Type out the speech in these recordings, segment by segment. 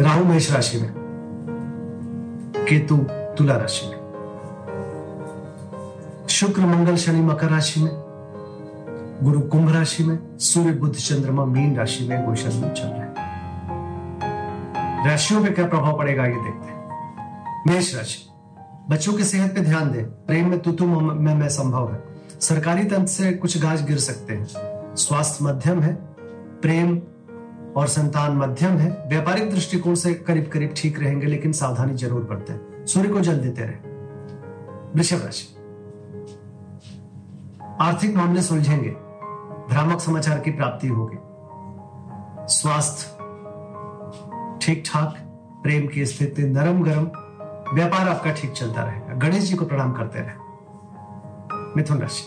राहु मेष राशि में, केतु तुला राशि में, शुक्र, मंगल, शनि, मकर राशि में, गुरु, कुंभ राशि में, सूर्य बुद्ध चंद्रमा, मीन राशि में गोचर में चल रहे हैं। राशियों पे क्या प्रभाव पड़ेगा, ये देखते हैं। मेष राशि, बच्चों की सेहत पे ध्यान दें। प्रेम में तुतु में मैं संभव है। सरकारी तंत्र से कुछ गाज गिर सकते हैं। स्वास्थ्य मध्यम है। प्रेम और संतान मध्यम है। व्यापारिक दृष्टिकोण से करीब करीब ठीक रहेंगे, लेकिन सावधानी ज़रूर बरतें। सूर्य को जल देते रहे। वृषभ राशि। आर्थिक मामले सुलझेंगे। भ्रामक समाचार की प्राप्ति होगी। स्वास्थ्य ठीक ठाक प्रेम की स्थिति नरम गरम व्यापार आपका ठीक चलता रहेगा। गणेश जी को प्रणाम करते रहे। मिथुन राशि।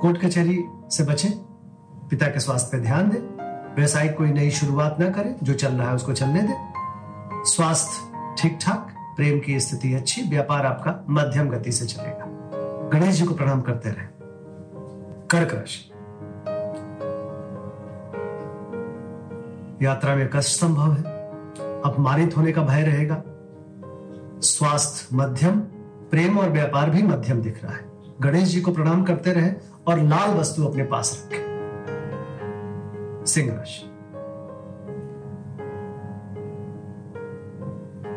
कोर्ट कचहरी से बचें। पिता के स्वास्थ्य पर ध्यान दें। व्यवसायिक कोई नई शुरुआत ना करें, जो चल रहा है उसको चलने दें। स्वास्थ्य ठीक ठाक, प्रेम की स्थिति अच्छी, व्यापार आपका मध्यम गति से चलेगा। गणेश जी को प्रणाम करते रहे। कर्क राशि। यात्रा में कष्ट संभव है। अपमानित होने का भय रहेगा। स्वास्थ्य मध्यम, प्रेम और व्यापार भी मध्यम दिख रहा है। गणेश जी को प्रणाम करते रहे और लाल वस्तु अपने पास रखें। सिंह राशि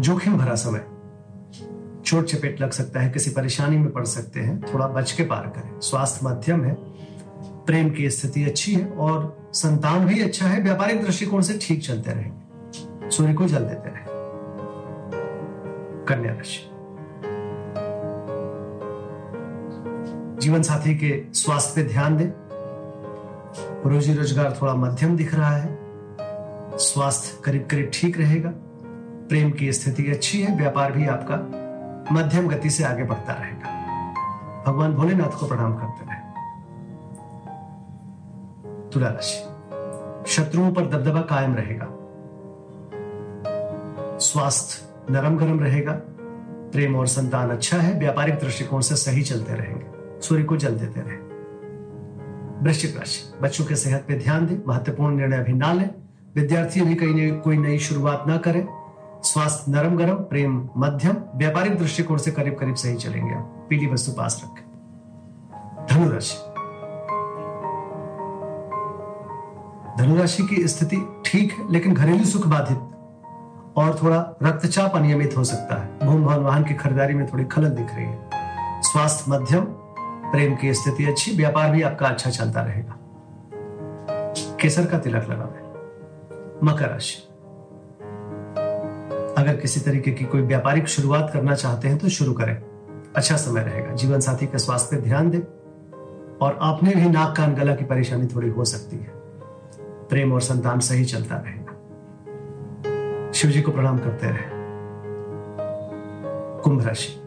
जोखिम भरा समय। चोट चपेट लग सकता है, किसी परेशानी में पड़ सकते हैं, थोड़ा बच के पार करें। स्वास्थ्य मध्यम है, प्रेम की स्थिति अच्छी है और संतान भी अच्छा है, व्यापारिक दृष्टिकोण से ठीक चलते रहेंगे। सूर्य को जल देते रहे। कन्या राशि। जीवन साथी के स्वास्थ्य पे ध्यान दें। रोजी रोज़गार थोड़ा मध्यम दिख रहा है। स्वास्थ्य करीब करीब ठीक रहेगा। प्रेम की स्थिति अच्छी है, व्यापार भी आपका मध्यम गति से आगे बढ़ता रहेगा। भगवान भोलेनाथ को प्रणाम करते रहे। तुला राशि शत्रुओं पर दबदबा कायम रहेगा। स्वास्थ्य नरम गरम रहेगा। प्रेम और संतान अच्छा है, व्यापारिक दृष्टिकोण से सही चलते रहेंगे। सूर्य को जल देते रहे। वृश्चिक राशि। बच्चों के सेहत पे ध्यान दें, महत्वपूर्ण निर्णय अभी ना लें। विद्यार्थी अभी कहीं कोई नई शुरुआत ना करें। स्वास्थ्य नरम गरम प्रेम मध्यम, व्यापारिक दृष्टिकोण से करीब करीब सही चलेंगे आप। पीली वस्तु पास रखें। धनुराशि। धनुराशि की स्थिति ठीक है, लेकिन घरेलू सुख बाधित और थोड़ा रक्तचाप अनियमित हो सकता है। भूम भवन वाहन की खरीदारी में थोड़ी खलल दिख रही है। स्वास्थ्य मध्यम प्रेम की स्थिति अच्छी, व्यापार भी आपका अच्छा चलता रहेगा। केसर का तिलक लगावे मकर राशि। अगर किसी तरीके की कोई व्यापारिक शुरुआत करना चाहते हैं तो शुरू करें। अच्छा समय रहेगा। जीवन साथी के स्वास्थ्य पर ध्यान दें और आपने भी नाक कान गला की परेशानी थोड़ी हो सकती है। प्रेम और संतान सही चलता रहेगा। शिव जी को प्रणाम करते रहे। कुंभ राशि।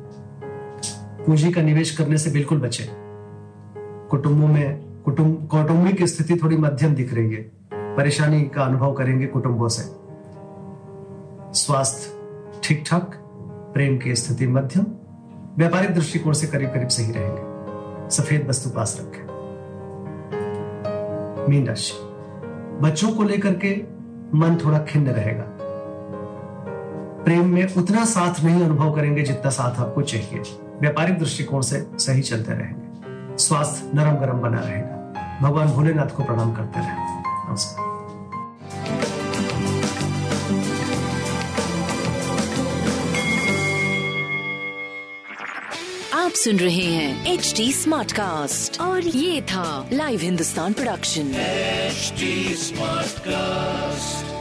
पूंजी का निवेश करने से बिल्कुल बचे। कुटुंबों में, कुटुंब, कौटुंबिक स्थिति थोड़ी मध्यम दिख रही है। परेशानी का अनुभव करेंगे कुटुंबों से। स्वास्थ्य ठीक ठाक प्रेम की स्थिति मध्यम, व्यापारिक दृष्टिकोण से करीब करीब सही रहेंगे। सफ़ेद वस्तु पास रखें। मीन राशि। बच्चों को लेकर के मन थोड़ा खिन्न रहेगा। प्रेम में उतना साथ नहीं अनुभव करेंगे जितना साथ आपको चाहिए। व्यापारिक दृष्टिकोण से सही चलते रहेंगे। स्वास्थ्य नरम गरम बना रहेगा। भगवान भोलेनाथ को प्रणाम करते रहे। नमस्कार। आप सुन रहे हैं एच डी स्मार्ट कास्ट और ये था live Hindustan production HD Smartcast.